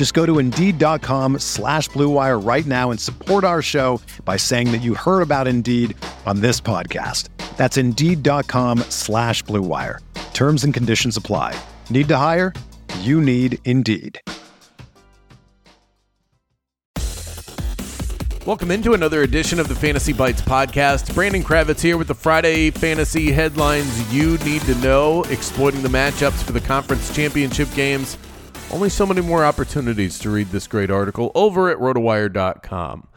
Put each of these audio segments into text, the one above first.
Just go to Indeed.com slash BlueWire right now and support our show by saying that you heard about Indeed on this podcast. That's Indeed.com slash BlueWire. Terms and conditions apply. Need to hire? You need Indeed. Welcome into another edition of the Fantasy Bites podcast. Brandon Kravitz here with the Friday fantasy headlines you need to know, exploiting the matchups for the conference championship games. Only so many more opportunities to read this great article over at rotowire.com.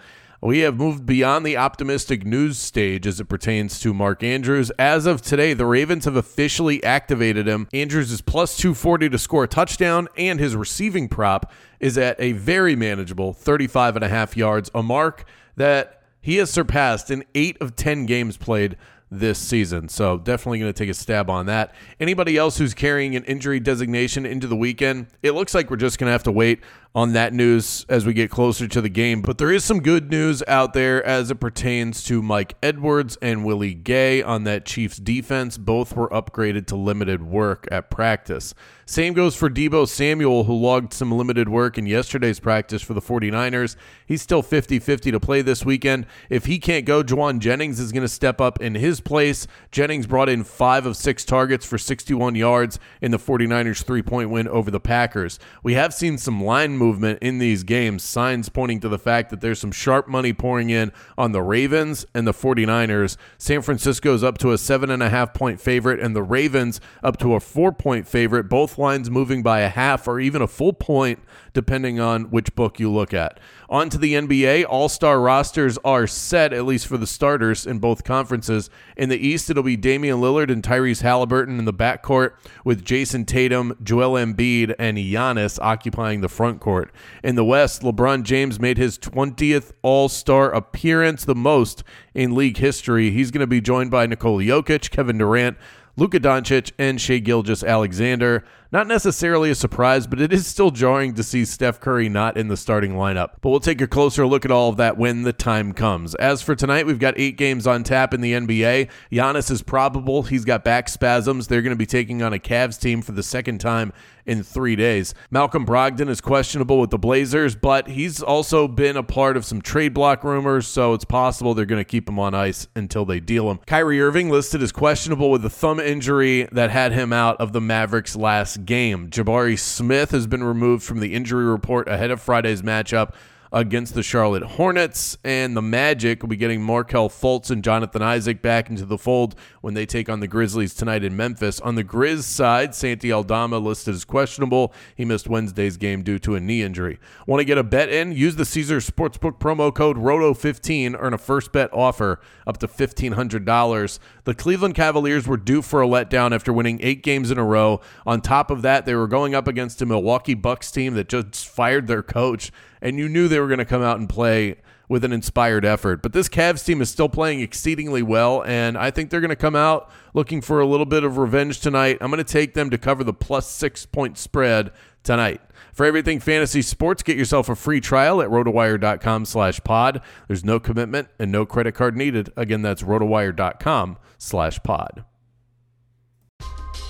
We have moved beyond the optimistic news stage as it pertains to Mark Andrews. As of today, the Ravens have officially activated him. Andrews is plus 240 to score a touchdown, and his receiving prop is at a very manageable 35 and a half yards, a mark that he has surpassed in eight of 10 games played this season. So definitely going to take a stab on that. Anybody else who's carrying an injury designation into the weekend, it looks like we're just going to have to wait on that news as we get closer to the game. But there is some good news out there as it pertains to Mike Edwards and Willie Gay on that Chiefs defense. Both were upgraded to limited work at practice. Same goes for Deebo Samuel, who logged some limited work in yesterday's practice for the 49ers. He's still 50 50 to play this weekend. If he can't go, Jauan Jennings is going to step up in his place. Jennings brought in five of six targets for 61 yards in the 49ers three point win over the Packers. We have seen some line movement in these games, signs pointing to the fact that there's some sharp money pouring in on the Ravens and the 49ers. San Francisco's up to a seven and a half point favorite, and the Ravens up to a four point favorite. Both lines moving by a half or even a full point, depending on which book you look at. On to the NBA. All star rosters are set, at least for the starters in both conferences. In the East, it'll be Damian Lillard and Tyrese Halliburton in the backcourt, with Jayson Tatum, Joel Embiid, and Giannis occupying the front court. In the West, LeBron James made his 20th All Star appearance, the most in league history. He's going to be joined by Nikola Jokic, Kevin Durant, Luka Doncic, and Shai Gilgeous-Alexander. Not necessarily a surprise, but it is still jarring to see Steph Curry not in the starting lineup. But we'll take a closer look at all of that when the time comes. As for tonight, we've got eight games on tap in the NBA. Giannis is probable. He's got back spasms. They're going to be taking on a Cavs team for the second time in three days. Malcolm Brogdon is questionable with the Blazers, but he's also been a part of some trade block rumors, so it's possible they're going to keep him on ice until they deal him. Kyrie Irving listed as questionable with a thumb injury that had him out of the Mavericks last game. Jabari Smith has been removed from the injury report ahead of Friday's matchup against the Charlotte Hornets. And the Magic will be getting Markelle Fultz and Jonathan Isaac back into the fold when they take on the Grizzlies tonight in Memphis. On the Grizz side, Santi Aldama listed as questionable. He missed Wednesday's game due to a knee injury. Want to get a bet in? Use the Caesars Sportsbook promo code ROTO15. Earn a first bet offer up to $1,500. The Cleveland Cavaliers were due for a letdown after winning eight games in a row. On top of that, they were going up against a Milwaukee Bucks team that just fired their coach and you knew they were going to come out and play with an inspired effort. But this Cavs team is still playing exceedingly well, and I think they're going to come out looking for a little bit of revenge tonight. I'm going to take them to cover the plus six point spread tonight. For everything fantasy sports, get yourself a free trial at rotowire.com slash pod. There's no commitment and no credit card needed. Again, that's rotowire.com slash pod.